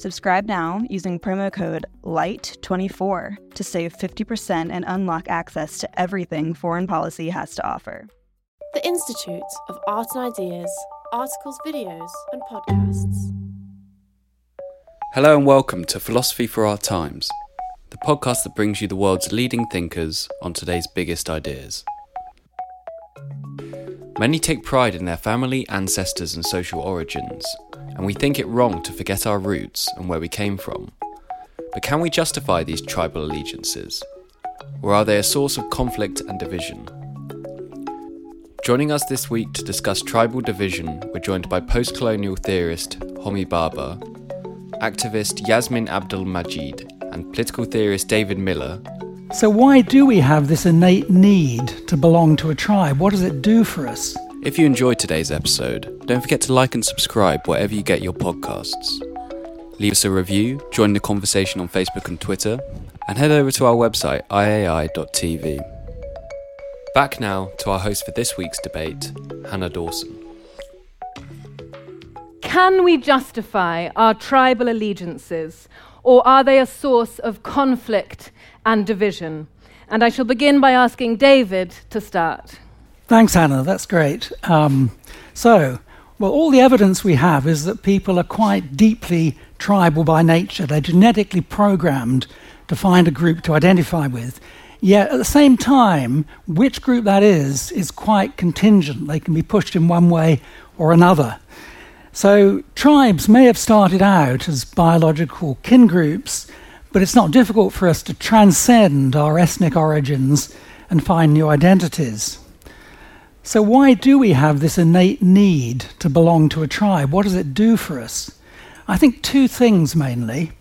Subscribe now using promo code LIGHT24 to save 50% and unlock access to everything foreign policy has to offer. The Institute of Art and Ideas, articles, videos, and podcasts. Hello and welcome to Philosophy for Our Times, the podcast that brings you the world's leading thinkers on today's biggest ideas. Many take pride in their family, ancestors, and social origins, and we think it wrong to forget our roots and where we came from. But can we justify these tribal allegiances? Or are they a source of conflict and division? Joining us this week to discuss tribal division, we're joined by post colonial theorist Homi Bhabha, activist Yasmin Abdul Majid, and political theorist David Miller. So, why do we have this innate need to belong to a tribe? What does it do for us? If you enjoyed today's episode, don't forget to like and subscribe wherever you get your podcasts. Leave us a review, join the conversation on Facebook and Twitter, and head over to our website, iai.tv. Back now to our host for this week's debate, Hannah Dawson. Can we justify our tribal allegiances, or are they a source of conflict and division? And I shall begin by asking David to start. Thanks, Hannah. That's great. Um, so, well, all the evidence we have is that people are quite deeply tribal by nature. They're genetically programmed to find a group to identify with. Yet at the same time, which group that is is quite contingent. They can be pushed in one way or another. So, tribes may have started out as biological kin groups, but it's not difficult for us to transcend our ethnic origins and find new identities. So, why do we have this innate need to belong to a tribe? What does it do for us? I think two things mainly.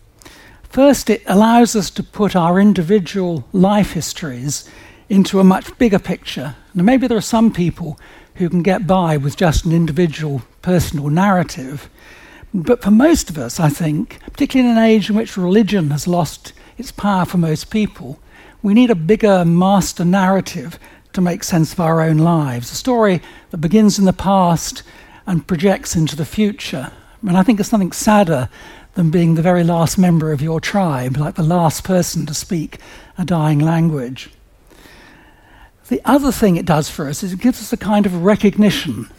First, it allows us to put our individual life histories into a much bigger picture. Now, maybe there are some people who can get by with just an individual personal narrative, but for most of us, I think, particularly in an age in which religion has lost its power for most people, we need a bigger master narrative to make sense of our own lives. A story that begins in the past and projects into the future. And I think there's nothing sadder than being the very last member of your tribe, like the last person to speak a dying language. The other thing it does for us is it gives us a kind of recognition.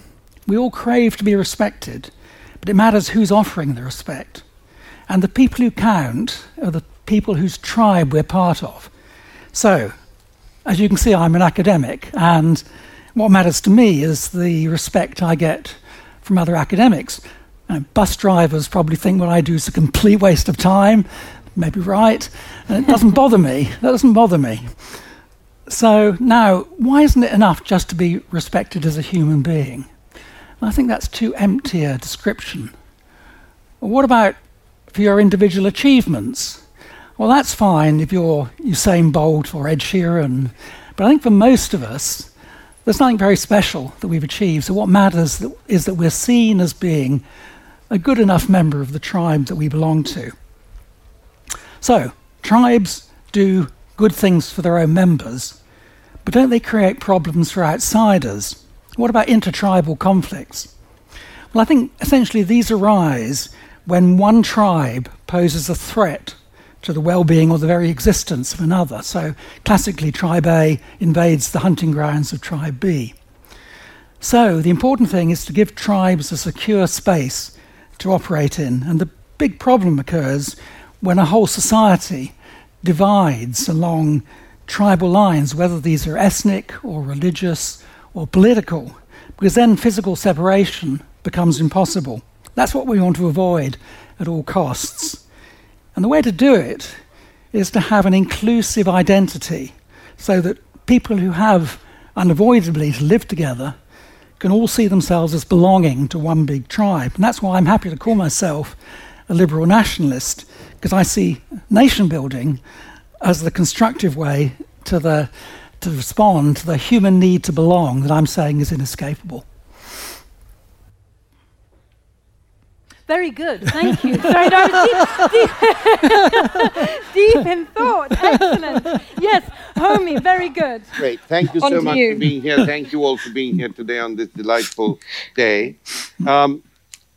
We all crave to be respected, but it matters who's offering the respect. And the people who count are the people whose tribe we're part of. So, as you can see, I'm an academic, and what matters to me is the respect I get from other academics. Bus drivers probably think what I do is a complete waste of time, maybe right, and it doesn't bother me. That doesn't bother me. So now, why isn't it enough just to be respected as a human being? I think that's too empty a description. What about for your individual achievements? Well, that's fine if you're Usain Bolt or Ed Sheeran, but I think for most of us, there's nothing very special that we've achieved. So, what matters is that we're seen as being a good enough member of the tribe that we belong to. So, tribes do good things for their own members, but don't they create problems for outsiders? What about intertribal conflicts? Well, I think essentially these arise when one tribe poses a threat to the well being or the very existence of another. So, classically, tribe A invades the hunting grounds of tribe B. So, the important thing is to give tribes a secure space to operate in. And the big problem occurs when a whole society divides along tribal lines, whether these are ethnic or religious or political, because then physical separation becomes impossible. That's what we want to avoid at all costs. And the way to do it is to have an inclusive identity so that people who have unavoidably to live together can all see themselves as belonging to one big tribe. And that's why I'm happy to call myself a liberal nationalist, because I see nation building as the constructive way to, the, to respond to the human need to belong that I'm saying is inescapable. Very good, thank you. Sorry, no, deep, deep, deep, in thought. Excellent. Yes, Homi, very good. Great. Thank you On so much you. for being here. Thank you all for being here today on this delightful day. Um,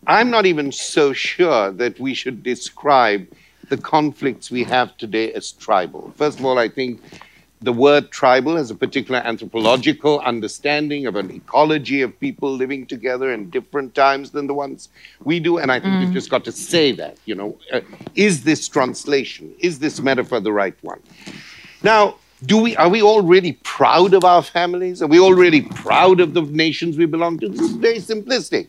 I'm not even so sure that we should describe the conflicts we have today as tribal. First of all, I think the word tribal has a particular anthropological understanding of an ecology of people living together in different times than the ones we do. And I think we've just got to say that, you know, uh, is this translation, is this metaphor the right one? Now, do we are we all really proud of our families? Are we all really proud of the nations we belong to? This is very simplistic.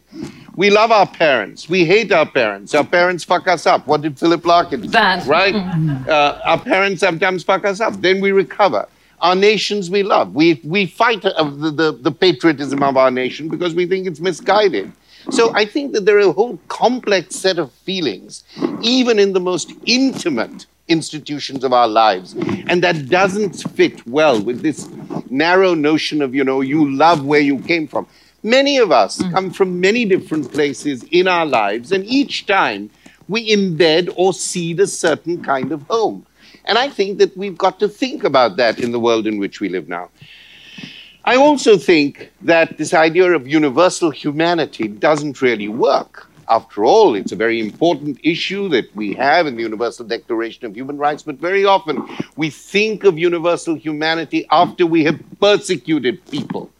We love our parents. We hate our parents. Our parents fuck us up. What did Philip Larkin do? Bad. Right? Uh, our parents sometimes fuck us up. Then we recover. Our nations we love. We, we fight uh, the, the, the patriotism of our nation because we think it's misguided. So I think that there are a whole complex set of feelings, even in the most intimate institutions of our lives. And that doesn't fit well with this narrow notion of, you know, you love where you came from. Many of us mm. come from many different places in our lives, and each time we embed or seed a certain kind of home. And I think that we've got to think about that in the world in which we live now. I also think that this idea of universal humanity doesn't really work. After all, it's a very important issue that we have in the Universal Declaration of Human Rights, but very often we think of universal humanity after we have persecuted people.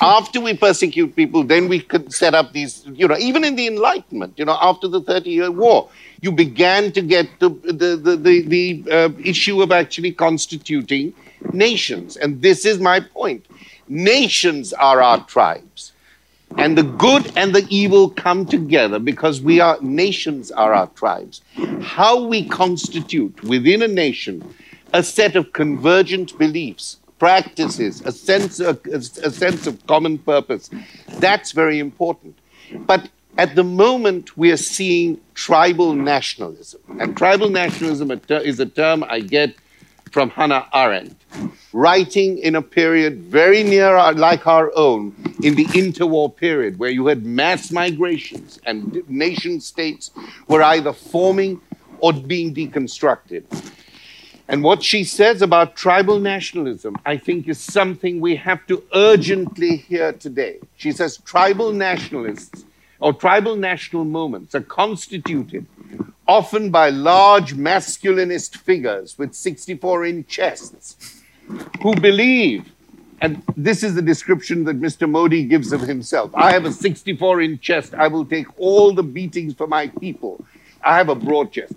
After we persecute people, then we could set up these, you know, even in the Enlightenment, you know, after the Thirty Year War, you began to get the, the, the, the, the uh, issue of actually constituting nations. And this is my point. Nations are our tribes. And the good and the evil come together because we are nations are our tribes. How we constitute within a nation a set of convergent beliefs, practices, a sense of, a, a sense of common purpose, that's very important. But at the moment, we are seeing tribal nationalism. And tribal nationalism is a term I get from Hannah Arendt, writing in a period very near our, like our own, in the interwar period, where you had mass migrations and nation states were either forming or being deconstructed. And what she says about tribal nationalism, I think, is something we have to urgently hear today. She says tribal nationalists or tribal national movements are constituted often by large masculinist figures with 64 inch chests who believe, and this is the description that Mr. Modi gives of himself I have a 64 inch chest, I will take all the beatings for my people. I have a broad chest.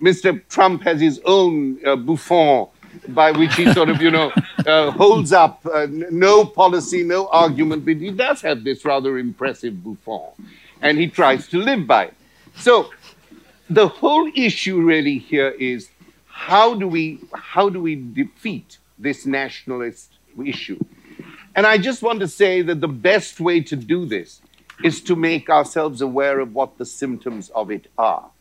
Mr. Trump has his own uh, bouffant by which he sort of, you know, uh, holds up uh, no policy, no argument, but he does have this rather impressive bouffant, and he tries to live by it. So the whole issue really here is how do we how do we defeat this nationalist issue? And I just want to say that the best way to do this is to make ourselves aware of what the symptoms of it are.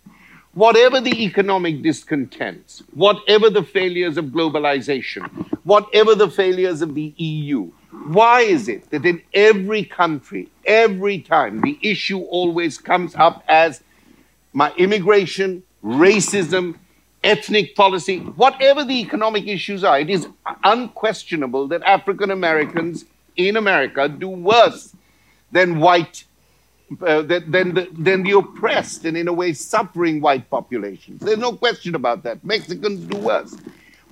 Whatever the economic discontents, whatever the failures of globalization, whatever the failures of the EU, why is it that in every country, every time, the issue always comes up as my immigration, racism, ethnic policy, whatever the economic issues are, it is unquestionable that African Americans in America do worse than white, uh, than, than, the, than the oppressed and in a way suffering white populations. There's no question about that. Mexicans do worse.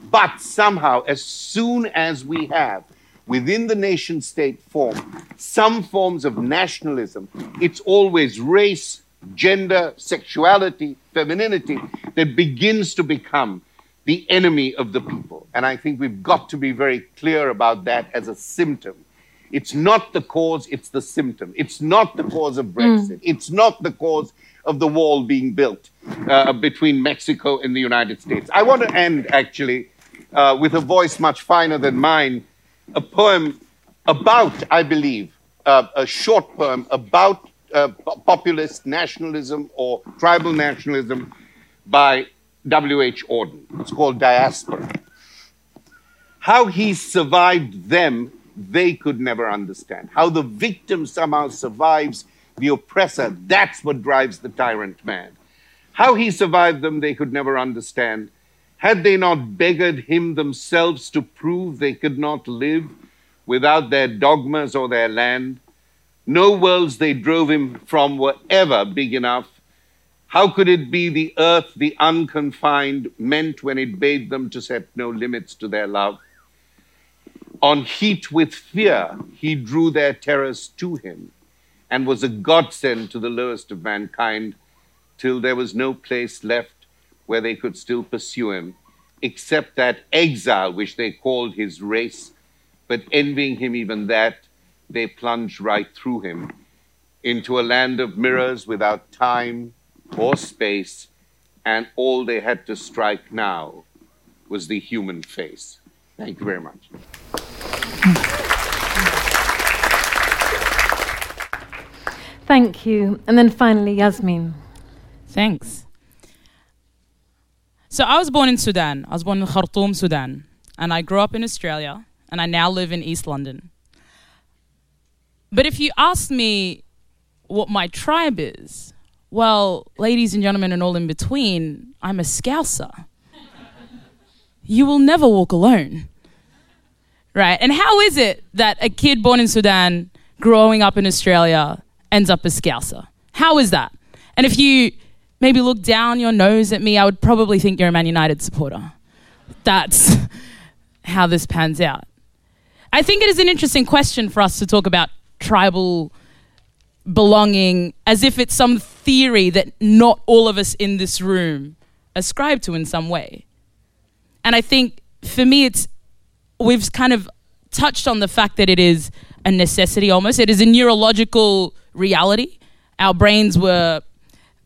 But somehow, as soon as we have within the nation state form some forms of nationalism, it's always race, gender, sexuality, femininity that begins to become the enemy of the people. And I think we've got to be very clear about that as a symptom. It's not the cause, it's the symptom. It's not the cause of Brexit. Mm. It's not the cause of the wall being built uh, between Mexico and the United States. I want to end, actually, uh, with a voice much finer than mine, a poem about, I believe, uh, a short poem about uh, populist nationalism or tribal nationalism by W.H. Auden. It's called Diaspora. How he survived them, they could never understand. How the victim somehow survives the oppressor, that's what drives the tyrant mad. How he survived them, they could never understand. Had they not beggared him themselves to prove they could not live without their dogmas or their land? No worlds they drove him from were ever big enough how could it be the earth, the unconfined, meant when it bade them to set no limits to their love? On heat with fear, he drew their terrors to him and was a godsend to the lowest of mankind till there was no place left where they could still pursue him, except that exile which they called his race. But envying him even that, they plunged right through him into a land of mirrors without time or space, and all they had to strike now was the human face. Thank you very much. Thank you. And then finally, Yasmin. Thanks. So I was born in Sudan. I was born in Khartoum, Sudan. And I grew up in Australia, and I now live in East London. But if you ask me what my tribe is, well, ladies and gentlemen, and all in between, I'm a scouser. you will never walk alone. Right? And how is it that a kid born in Sudan, growing up in Australia, ends up a scouser? How is that? And if you maybe look down your nose at me, I would probably think you're a Man United supporter. That's how this pans out. I think it is an interesting question for us to talk about tribal belonging as if it's some theory that not all of us in this room ascribe to in some way. And I think for me, it's we've kind of touched on the fact that it is a necessity almost. It is a neurological reality. Our brains were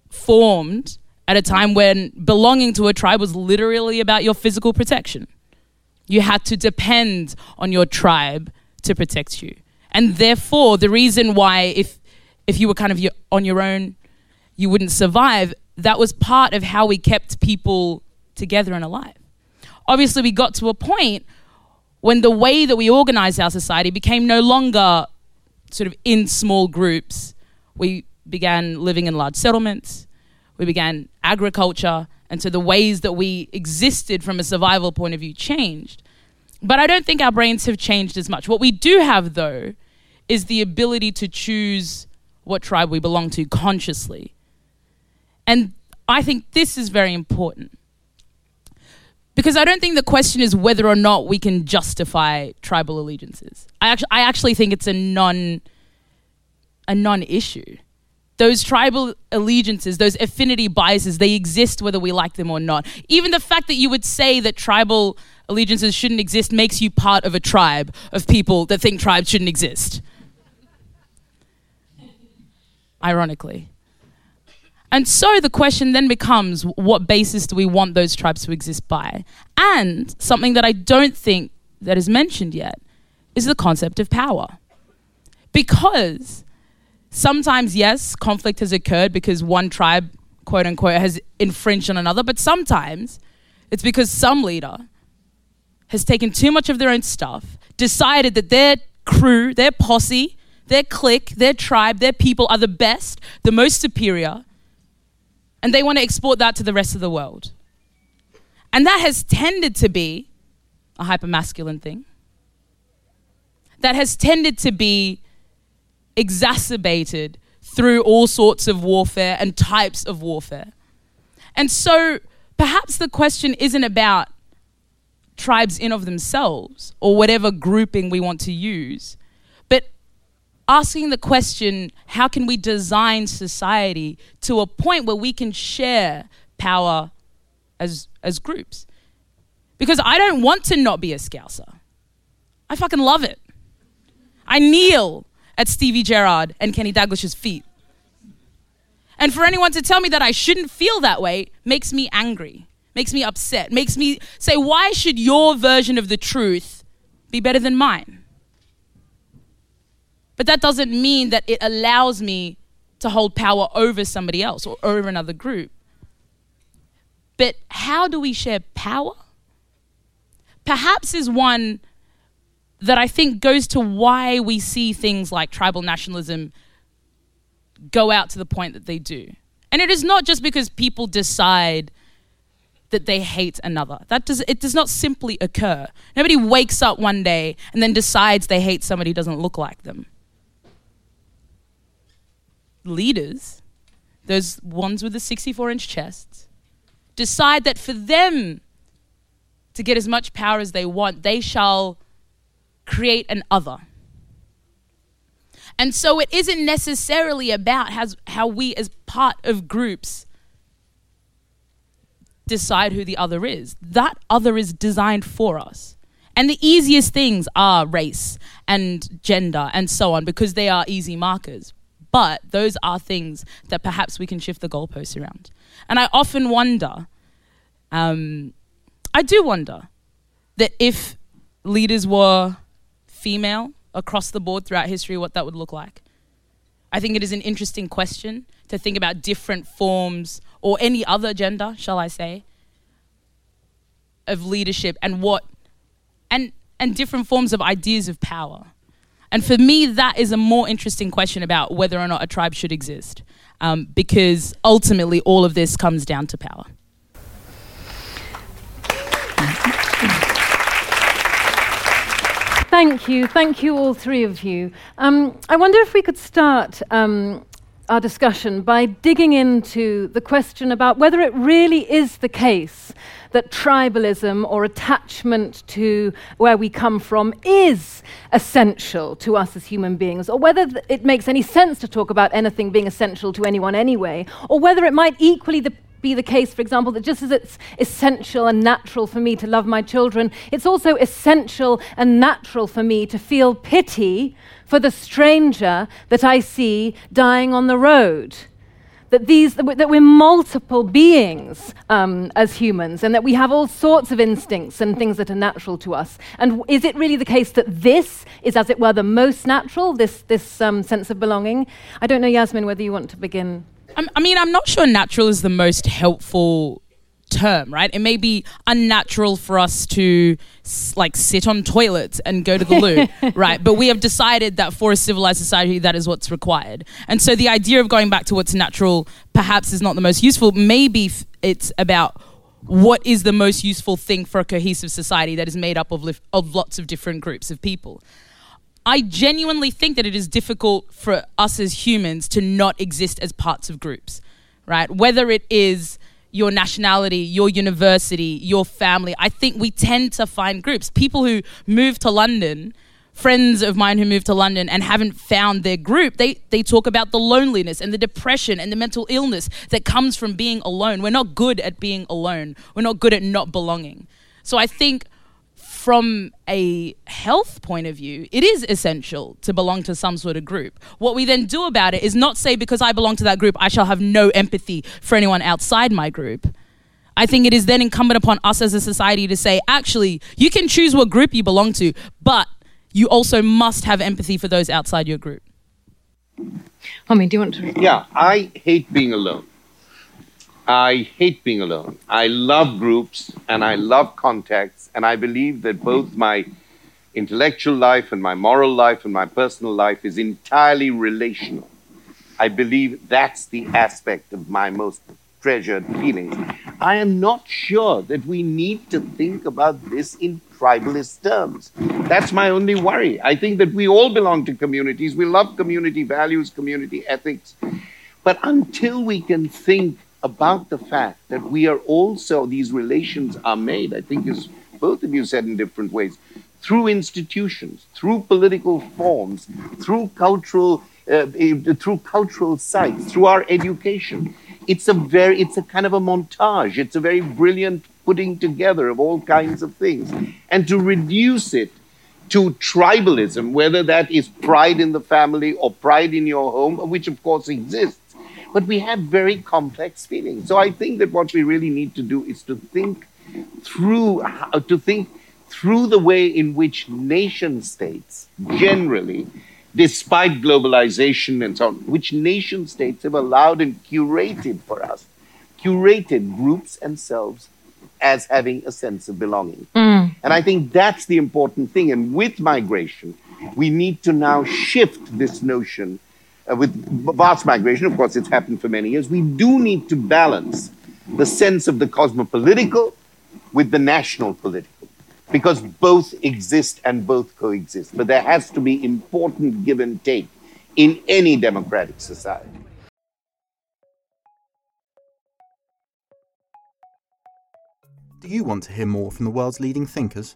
formed at a time when belonging to a tribe was literally about your physical protection. You had to depend on your tribe to protect you. And therefore, the reason why, if if you were kind of on your own, you wouldn't survive. That was part of how we kept people together and alive. Obviously, we got to a point when the way that we organized our society became no longer sort of in small groups. We began living in large settlements, we began agriculture, and so the ways that we existed from a survival point of view changed. But I don't think our brains have changed as much. What we do have, though, is the ability to choose what tribe we belong to consciously. And I think this is very important. Because I don't think the question is whether or not we can justify tribal allegiances. I actually, I actually think it's a non a non-issue. Those tribal allegiances, those affinity biases, they exist whether we like them or not. Even the fact that you would say that tribal allegiances shouldn't exist makes you part of a tribe of people that think tribes shouldn't exist ironically. And so the question then becomes what basis do we want those tribes to exist by? And something that I don't think that is mentioned yet is the concept of power. Because sometimes, yes, conflict has occurred because one tribe, quote unquote, has infringed on another, but sometimes it's because some leader has taken too much of their own stuff, decided that their crew, their posse, their clique, their tribe, their people are the best, the most superior, and they want to export that to the rest of the world. And that has tended to be a hypermasculine thing. That has tended to be exacerbated through all sorts of warfare and types of warfare. And so perhaps the question isn't about tribes in of themselves or whatever grouping we want to use, asking the question how can we design society to a point where we can share power as, as groups? Because I don't want to not be a Scouser. I fucking love it. I kneel at Stevie Gerrard and Kenny Dalglish's feet. And for anyone to tell me that I shouldn't feel that way makes me angry, makes me upset, makes me say, why should your version of the truth be better than mine? But that doesn't mean that it allows me to hold power over somebody else or over another group. But how do we share power? Perhaps is one that I think goes to why we see things like tribal nationalism go out to the point that they do. And it is not just because people decide that they hate another. That does it does not simply occur. Nobody wakes up one day and then decides they hate somebody who doesn't look like them. Leaders, those ones with the 64 inch chests, decide that for them to get as much power as they want, they shall create an other. And so it isn't necessarily about how we, as part of groups, decide who the other is. That other is designed for us. And the easiest things are race and gender and so on because they are easy markers. But those are things that perhaps we can shift the goalposts around. And I often wonder, um, I do wonder, that if leaders were female across the board throughout history, what that would look like. I think it is an interesting question to think about different forms or any other gender, shall I say, of leadership and what and and different forms of ideas of power. And for me, that is a more interesting question about whether or not a tribe should exist, um, because ultimately all of this comes down to power. Thank you. Thank you, all three of you. Um, I wonder if we could start um, our discussion by digging into the question about whether it really is the case that tribalism or attachment to where we come from is essential to us as human beings, or whether th- it makes any sense to talk about anything being essential to anyone anyway, or whether it might equally the be the case, for example, that just as it's essential and natural for me to love my children, it's also essential and natural for me to feel pity for the stranger that I see dying on the road. That, these, that we're multiple beings um, as humans and that we have all sorts of instincts and things that are natural to us. And is it really the case that this is, as it were, the most natural, this, this um, sense of belonging? I don't know, Yasmin, whether you want to begin I mean, I'm not sure natural is the most helpful term, right? It may be unnatural for us to like sit on toilets and go to the loo, right? But we have decided that for a civilized society, that is what's required. And so the idea of going back to what's natural perhaps is not the most useful. Maybe f- it's about what is the most useful thing for a cohesive society that is made up of, lif- of lots of different groups of people. I genuinely think that it is difficult for us as humans to not exist as parts of groups, right? Whether it is your nationality, your university, your family, I think we tend to find groups. People who move to London, friends of mine who moved to London and haven't found their group, they, they talk about the loneliness and the depression and the mental illness that comes from being alone. We're not good at being alone, we're not good at not belonging. So I think from a health point of view, it is essential to belong to some sort of group. What we then do about it is not say, because I belong to that group, I shall have no empathy for anyone outside my group. I think it is then incumbent upon us as a society to say, actually, you can choose what group you belong to, but you also must have empathy for those outside your group. Homi, do you want to? Yeah, I hate being alone. I hate being alone. I love groups and I love contacts, and I believe that both my intellectual life and my moral life and my personal life is entirely relational. I believe that's the aspect of my most treasured feelings. I am not sure that we need to think about this in tribalist terms. That's my only worry. I think that we all belong to communities. We love community values, community ethics. But until we can think about the fact that we are also, these relations are made, I think, as both of you said in different ways, through institutions, through political forms, through cultural, uh, through cultural sites, through our education. It's a very, it's a kind of a montage. It's a very brilliant putting together of all kinds of things, and to reduce it to tribalism, whether that is pride in the family or pride in your home, which of course exists. But we have very complex feelings. So I think that what we really need to do is to think through how, to think through the way in which nation states generally despite globalization and so on, which nation states have allowed and curated for us, curated groups and selves as having a sense of belonging. Mm. And I think that's the important thing. And with migration, we need to now shift this notion. Uh, with vast migration, of course, it's happened for many years. We do need to balance the sense of the cosmopolitical with the national political because both exist and both coexist. But there has to be important give and take in any democratic society. Do you want to hear more from the world's leading thinkers?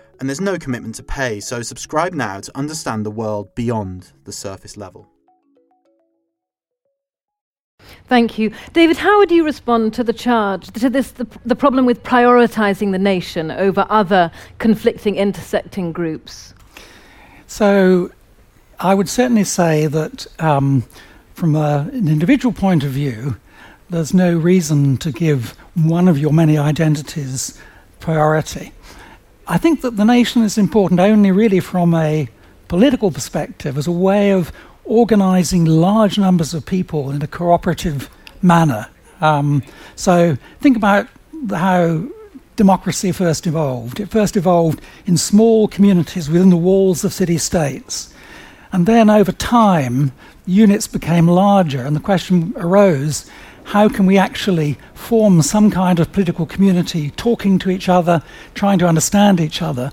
and there's no commitment to pay, so subscribe now to understand the world beyond the surface level. Thank you. David, how would you respond to the charge, to this, the, the problem with prioritizing the nation over other conflicting, intersecting groups? So I would certainly say that um, from a, an individual point of view, there's no reason to give one of your many identities priority. I think that the nation is important only really from a political perspective as a way of organizing large numbers of people in a cooperative manner. Um, so think about how democracy first evolved. It first evolved in small communities within the walls of city states. And then over time, units became larger, and the question arose how can we actually form some kind of political community, talking to each other, trying to understand each other?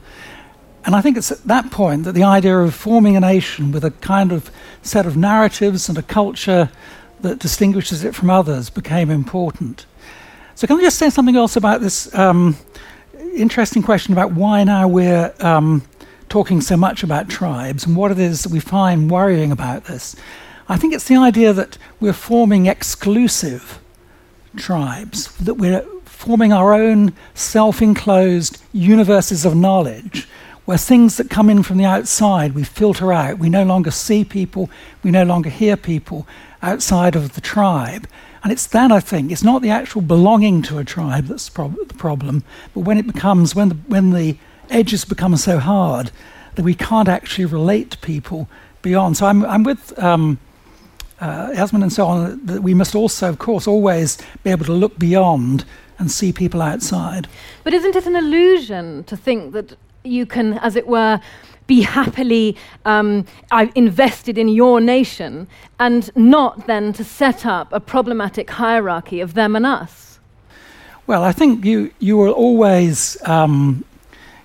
And I think it's at that point that the idea of forming a nation with a kind of set of narratives and a culture that distinguishes it from others became important. So, can I just say something else about this um, interesting question about why now we're um, talking so much about tribes and what it is that we find worrying about this? I think it's the idea that we're forming exclusive tribes, that we're forming our own self enclosed universes of knowledge where things that come in from the outside we filter out. We no longer see people, we no longer hear people outside of the tribe. And it's that, I think, it's not the actual belonging to a tribe that's prob- the problem, but when it becomes, when the, when the edges become so hard that we can't actually relate to people beyond. So I'm, I'm with um, uh, Yasmin and so on, that we must also, of course, always be able to look beyond and see people outside. But isn't it an illusion to think that you can, as it were, be happily um, invested in your nation and not then to set up a problematic hierarchy of them and us? Well, I think you, you will always, um,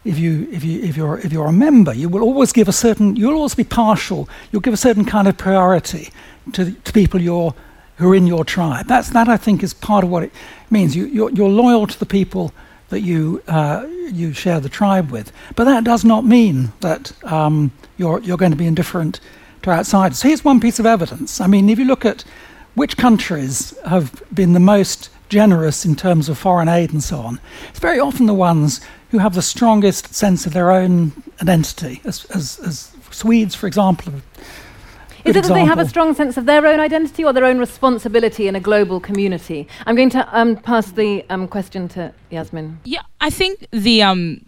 if, you, if, you, if, you're, if you're a member, you will always give a certain, you'll always be partial, you'll give a certain kind of priority to, to people you're, who are in your tribe. That's, that, I think, is part of what it means. You, you're, you're loyal to the people that you, uh, you share the tribe with. But that does not mean that um, you're, you're going to be indifferent to outsiders. So here's one piece of evidence. I mean, if you look at which countries have been the most generous in terms of foreign aid and so on, it's very often the ones who have the strongest sense of their own identity. As, as, as Swedes, for example, is it that they have a strong sense of their own identity or their own responsibility in a global community? I'm going to um, pass the um, question to Yasmin. Yeah, I think the um,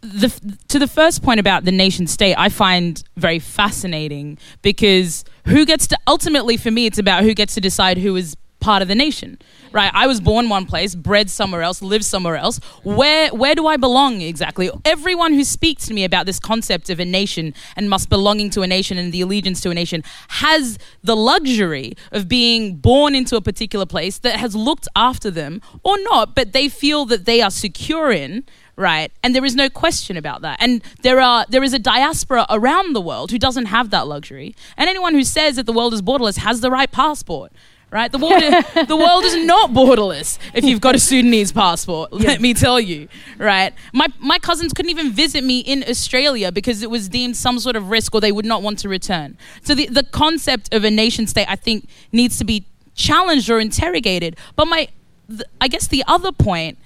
the to the first point about the nation state, I find very fascinating because who gets to ultimately for me, it's about who gets to decide who is part of the nation right i was born one place bred somewhere else live somewhere else where where do i belong exactly everyone who speaks to me about this concept of a nation and must belonging to a nation and the allegiance to a nation has the luxury of being born into a particular place that has looked after them or not but they feel that they are secure in right? And there is no question about that. And there are there is a diaspora around the world who doesn't have that luxury. And anyone who says that the world is borderless has the right passport. Right, the world, is, the world is not borderless if you've got a Sudanese passport. Let me tell you, right? My my cousins couldn't even visit me in Australia because it was deemed some sort of risk, or they would not want to return. So the the concept of a nation state, I think, needs to be challenged or interrogated. But my, th- I guess the other point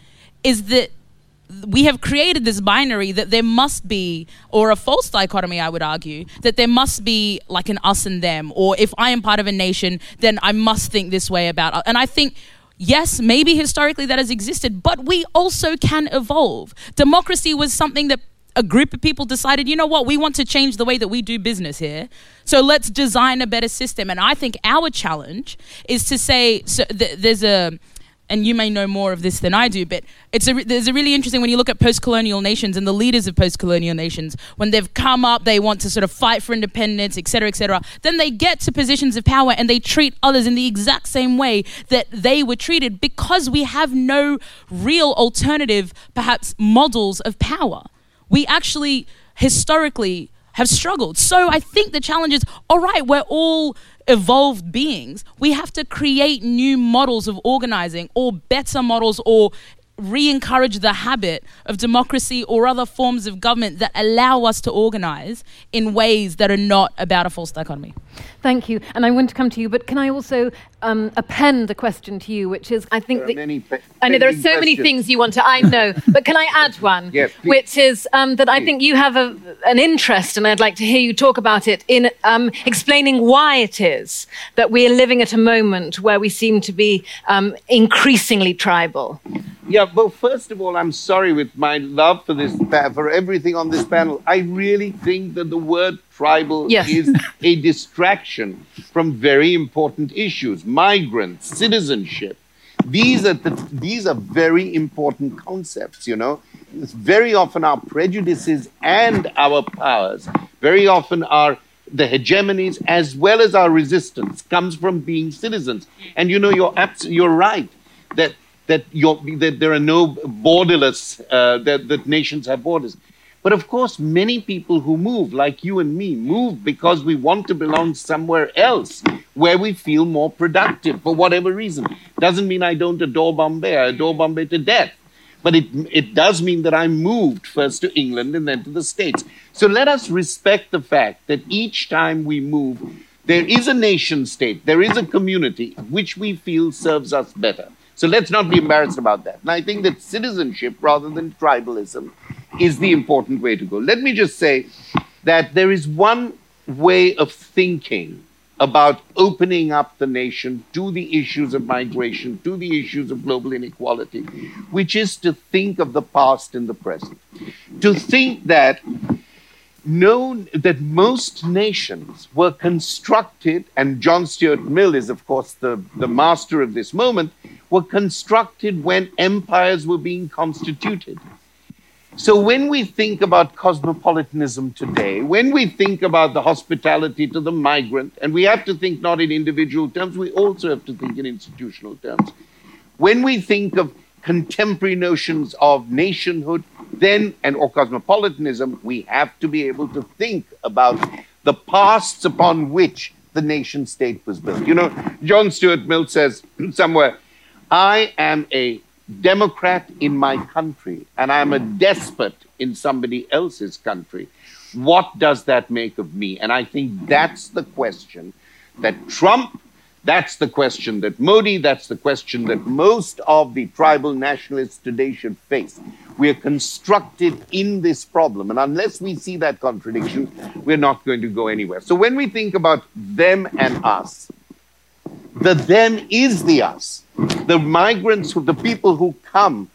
is that we have created this binary that there must be, or a false dichotomy, I would argue, that there must be like an us and them, or if I am part of a nation, then I must think this way about. And I think. Yes, maybe historically that has existed, but we also can evolve. Democracy was something that a group of people decided, you know what, we want to change the way that we do business here. So let's design a better system. And I think our challenge is to say, so th- there's a, and you may know more of this than I do, but it's a, there's a really interesting when you look at post-colonial nations and the leaders of post-colonial nations, when they've come up, they want to sort of fight for independence, et cetera, et cetera. Then they get to positions of power and they treat others in the exact same way that they were treated because we have no real alternative, perhaps, models of power. We actually historically have struggled. So I think the challenge is all right, we're all evolved beings. We have to create new models of organizing or better models or re encourage the habit of democracy or other forms of government that allow us to organize in ways that are not about a false dichotomy. Thank you. And I want to come to you, but can I also um, append the question to you, which is I think There are that. many pe- I know there are so pending many things you want to. I know, but can I add one? Yes, please. which is um, that I think you have a, an interest, and I'd like to hear you talk about it in um, explaining why it is that we are living at a moment where we seem to be um, increasingly tribal. Yeah, well, first of all, I'm sorry with my love for this, for everything on this panel. I really think that the word tribal Yes. is a distraction from very important issues: migrants, citizenship. These are the, these are very important concepts. You know, it's very often our prejudices and our powers, very often our the hegemonies as well as our resistance comes from being citizens. And you know, you're abs- you're right that that, that there are no borderless uh, that, that nations have borders. But of course, many people who move, like you and me, move because we want to belong somewhere else where we feel more productive for whatever reason. Doesn't mean I don't adore Bombay. I adore Bombay to death. But it, it does mean that I moved first to England and then to the States. So let us respect the fact that each time we move, there is a nation state, there is a community which we feel serves us better. So let's not be embarrassed about that. And I think that citizenship rather than tribalism is the important way to go. Let me just say that there is one way of thinking about opening up the nation to the issues of migration, to the issues of global inequality, which is to think of the past and the present. To think that known that most nations were constructed, and John Stuart Mill is, of course, the, the master of this moment, were constructed when empires were being constituted. So when we think about cosmopolitanism today, when we think about the hospitality to the migrant, and we have to think not in individual terms, we also have to think in institutional terms. When we think of contemporary notions of nationhood, then and or cosmopolitanism, we have to be able to think about the pasts upon which the nation state was built. You know, John Stuart Mill says somewhere, I am a democrat in my country and I'm a despot in somebody else's country. What does that make of me? And I think that's the question that Trump, that's the question that Modi, that's the question that most of the tribal nationalists today should face. We are constructed in this problem. And unless we see that contradiction, we're not going to go anywhere. So when we think about them and us, the them is the us. The migrants, the people who come,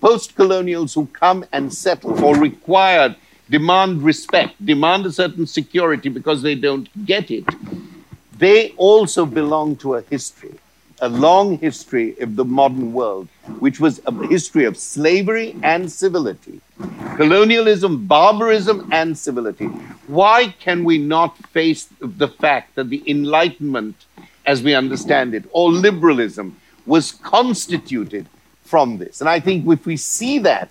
post colonials who come and settle or require, demand respect, demand a certain security because they don't get it, they also belong to a history, a long history of the modern world, which was a history of slavery and civility, colonialism, barbarism, and civility. Why can we not face the fact that the Enlightenment, as we understand it, or liberalism, was constituted from this? And I think if we see that,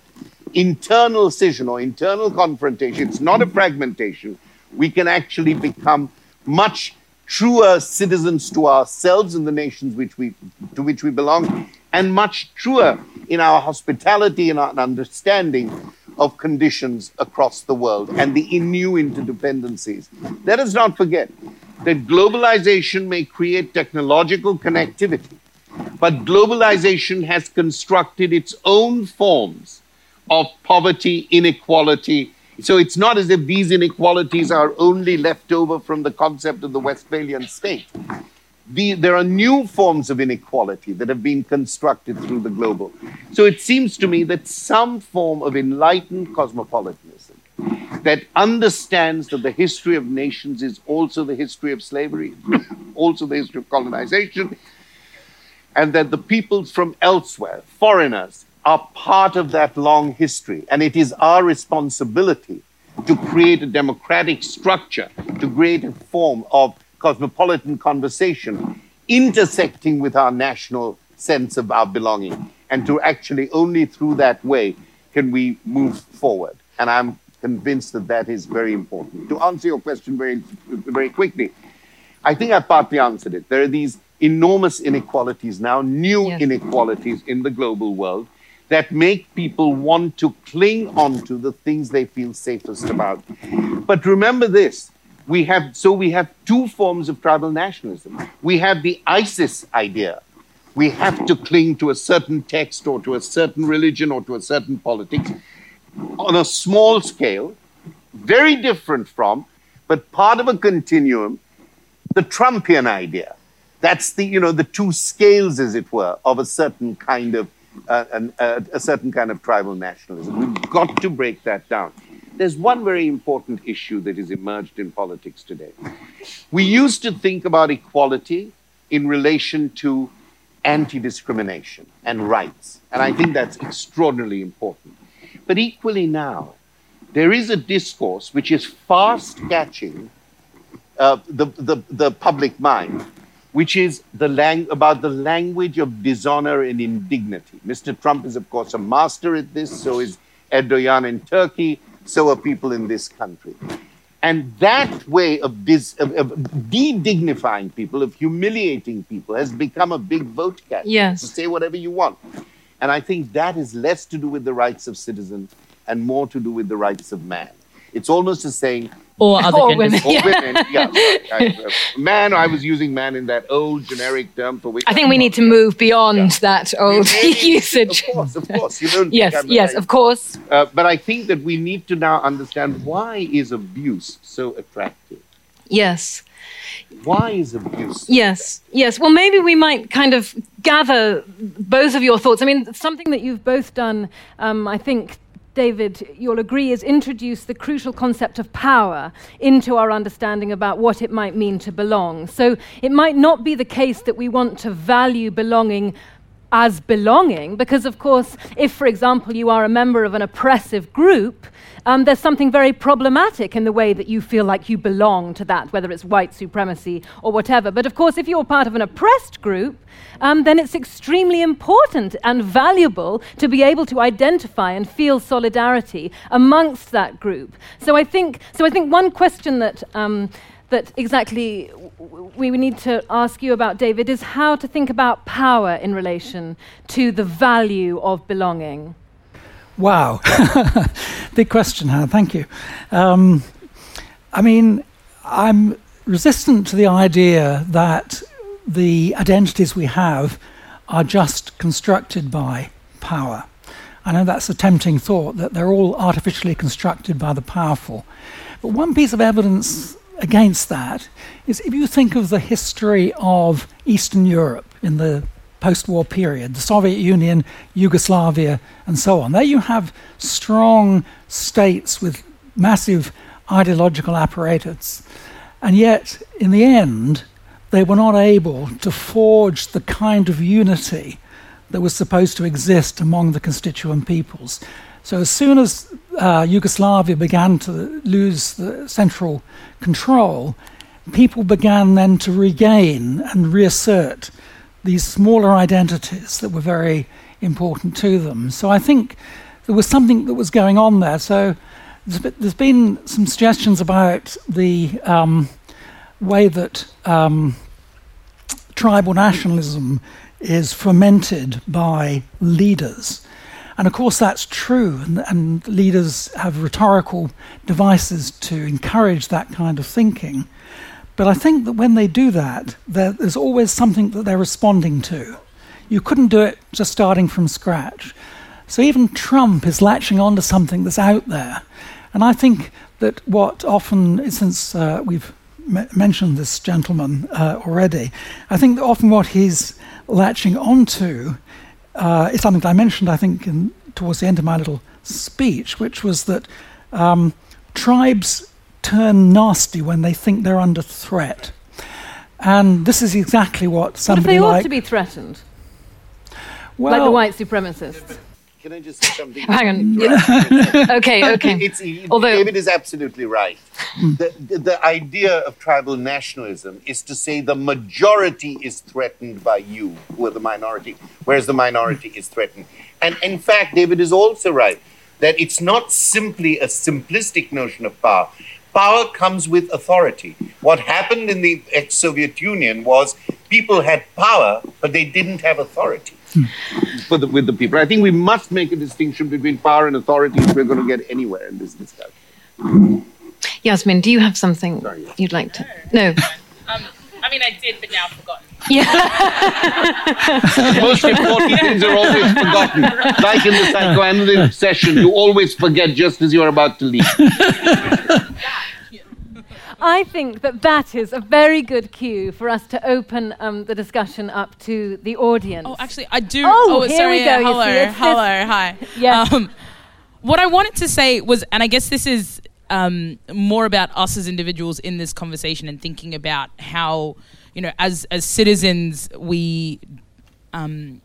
internal scission or internal confrontation, it's not a fragmentation, we can actually become much truer citizens to ourselves and the nations which we, to which we belong, and much truer in our hospitality and our understanding of conditions across the world and the new interdependencies. Let us not forget that globalization may create technological connectivity, but globalization has constructed its own forms of poverty, inequality. So it's not as if these inequalities are only left over from the concept of the Westphalian state. The, there are new forms of inequality that have been constructed through the global. So it seems to me that some form of enlightened cosmopolitanism that understands that the history of nations is also the history of slavery, also the history of colonization, and that the peoples from elsewhere, foreigners, are part of that long history. And it is our responsibility to create a democratic structure, to create a form of cosmopolitan conversation intersecting with our national sense of our belonging. And to actually only through that way can we move forward. And I'm convinced that that is very important. To answer your question very, very quickly, I think I partly answered it. There are these enormous inequalities now, new Yes. inequalities in the global world that make people want to cling on to the things they feel safest about. But remember this we have so we have two forms of tribal nationalism. We have the ISIS idea. We have to cling to a certain text or to a certain religion or to a certain politics on a small scale, very different from, but part of a continuum, the Trumpian idea. That's the you know the two scales, as it were, of a certain kind of uh, an, uh, a certain kind of tribal nationalism. We've got to break that down. There's one very important issue that has emerged in politics today. We used to think about equality in relation to anti discrimination and rights, and I think that's extraordinarily important. But equally now, there is a discourse which is fast catching uh, the, the, the public mind, which is the lang- about the language of dishonor and indignity. Mr. Trump is, of course, a master at this, so is Erdogan in Turkey, so are people in this country. And that way of, dis- of, of de-dignifying people, of humiliating people, has become a big vote catcher. Yes. To say whatever you want. And I think that is less to do with the rights of citizens and more to do with the rights of man. It's almost as saying, Or other Or women. or women, yeah, I- I- man, I was using man in that old generic term for which I think we need to move beyond that old usage. Of course, of course. You don't Yes, I'm yes, right. of course. Uh, but I think that we need to now understand why is abuse so attractive? Yes, Why is abuse? yes, yes. Well, maybe we might kind of gather both of your thoughts. I mean, Something that you've both done, um, I think, David, you'll agree, is introduce the crucial concept of power into our understanding about what it might mean to belong. So it might not be the case that we want to value belonging as belonging, because, of course, if, for example, you are a member of an oppressive group, um, there's something very problematic in the way that you feel like you belong to that, whether it's white supremacy or whatever. But of course, if you're part of an oppressed group, um, then it's extremely important and valuable to be able to identify and feel solidarity amongst that group. So I think, so I think one question that um, that exactly we need to ask you about, David, is how to think about power in relation to the value of belonging. Wow. Big question, Hannah. Thank you. Um, I mean, I'm resistant to the idea that the identities we have are just constructed by power. I know that's a tempting thought that they're all artificially constructed by the powerful. But one piece of evidence against that is if you think of the history of Eastern Europe in the post war period, the Soviet Union, Yugoslavia, and so on, there you have strong states with massive ideological apparatus. And yet, in the end, they were not able to forge the kind of unity that was supposed to exist among the constituent peoples. So, as soon as uh, Yugoslavia began to lose the central control, people began then to regain and reassert these smaller identities that were very important to them. So, I think there was something that was going on there. So there's been some suggestions about the um, way that um, tribal nationalism is fomented by leaders. And of course, that's true, and, and, leaders have rhetorical devices to encourage that kind of thinking. But I think that when they do that, there's always something that they're responding to. You couldn't do it just starting from scratch. So even Trump is latching onto something that's out there. And I think that what often, since uh, we've mentioned this gentleman uh, already. I think often what he's latching onto uh, is something that I mentioned, I think, in, towards the end of my little speech, which was that um, tribes turn nasty when they think they're under threat. And this is exactly what somebody what if they like, ought to be threatened? Well, like the white supremacists. Can I just say something? Hang on. Mm. okay, okay. It's, Although, David is absolutely right. Mm. The, the, the, idea of tribal nationalism is to say the majority is threatened by you, who are the minority, whereas the minority is threatened. And in fact, David is also right that it's not simply a simplistic notion of power. Power comes with authority. What happened in the ex Soviet Union was people had power, but they didn't have authority for the, with the people. I think we must make a distinction between power and authority if we're going to get anywhere in this discussion. Yasmin, do you have something Sorry, you'd like to? No. Um, I mean, I did, but now I've forgotten. Yeah. the most important things are always forgotten. Like in the psychoanalytic session, you always forget just as you're about to leave. I think that that is a very good cue for us to open um, the discussion up to the audience. Oh, actually, I do. Oh, oh here sorry. we go. Yeah, hello, see, hello, hi. Yeah. Um, what I wanted to say was, and I guess this is um, more about us as individuals in this conversation and thinking about how, you know, as as citizens, we um,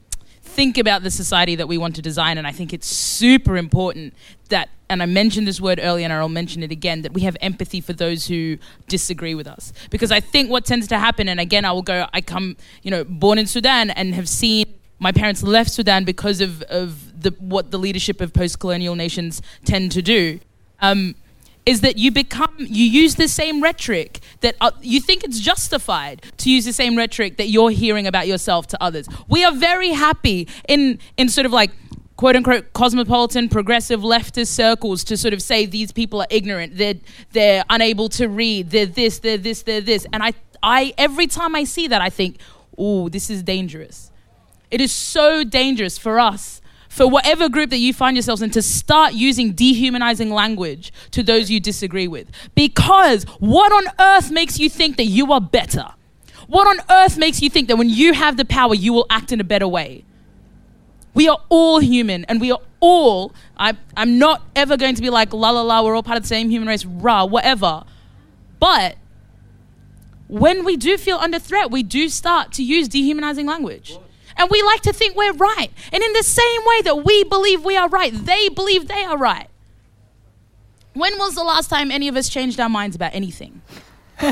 think about the society that we want to design. And I think it's super important that, and I mentioned this word earlier and I'll mention it again, that we have empathy for those who disagree with us. Because I think what tends to happen, and again, I will go, I come, you know, born in Sudan and have seen my parents left Sudan because of, of the, what the leadership of post colonial nations tend to do. Um, is that you become you use the same rhetoric that uh, you think it's justified to use the same rhetoric that you're hearing about yourself to others. We are very happy in in sort of like quote unquote cosmopolitan progressive leftist circles to sort of say these people are ignorant they're they're unable to read they're this they're this they're this. And i i every time i see that i think oh this is dangerous. It is so dangerous for us for whatever group that you find yourselves in to start using dehumanizing language to those you disagree with. Because what on earth makes you think that you are better? What on earth makes you think that when you have the power, you will act in a better way? We are all human and we are all, I, I'm not ever going to be like, la la la, we're all part of the same human race, rah, whatever. But when we do feel under threat, we do start to use dehumanizing language. And we like to think we're right. And in the same way that we believe we are right, they believe they are right. When was the last time any of us changed our minds about anything? or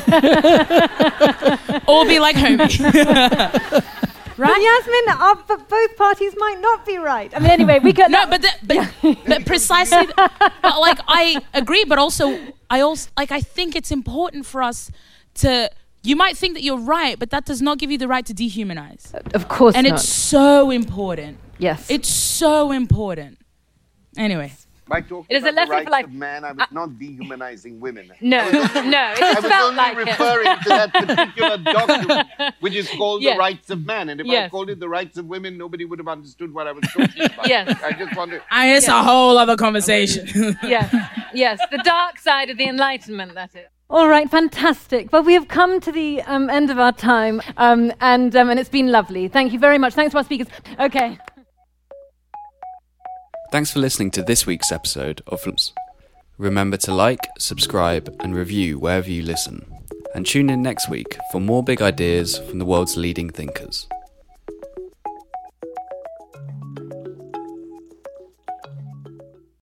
be like Homi. right? Yasmin, uh, but both parties might not be right. I mean, anyway, we could. No, but the, but, but precisely. but like, I agree, but also, I also like. I think it's important for us to you might think that you're right, but that does not give you the right to dehumanize. Of course not. and not. it's so important. Yes. It's so important. Anyway. By talking it is about a lesson the rights for like, of man, I was uh, not dehumanizing women. No, no, it I was felt only like referring it. to that particular document, which is called yes. the rights of man. And if yes. I called it the rights of women, nobody would have understood what I was talking about. yes. I just wanted. I, it's yes. a whole other conversation. yes, yes, the dark side of the Enlightenment. That's it. All right, fantastic. Well, we have come to the um, end of our time, um, and, um, and it's been lovely. Thank you very much. Thanks to our speakers. Okay. Thanks for listening to this week's episode of. Remember to like, subscribe, and review wherever you listen. And tune in next week for more big ideas from the world's leading thinkers.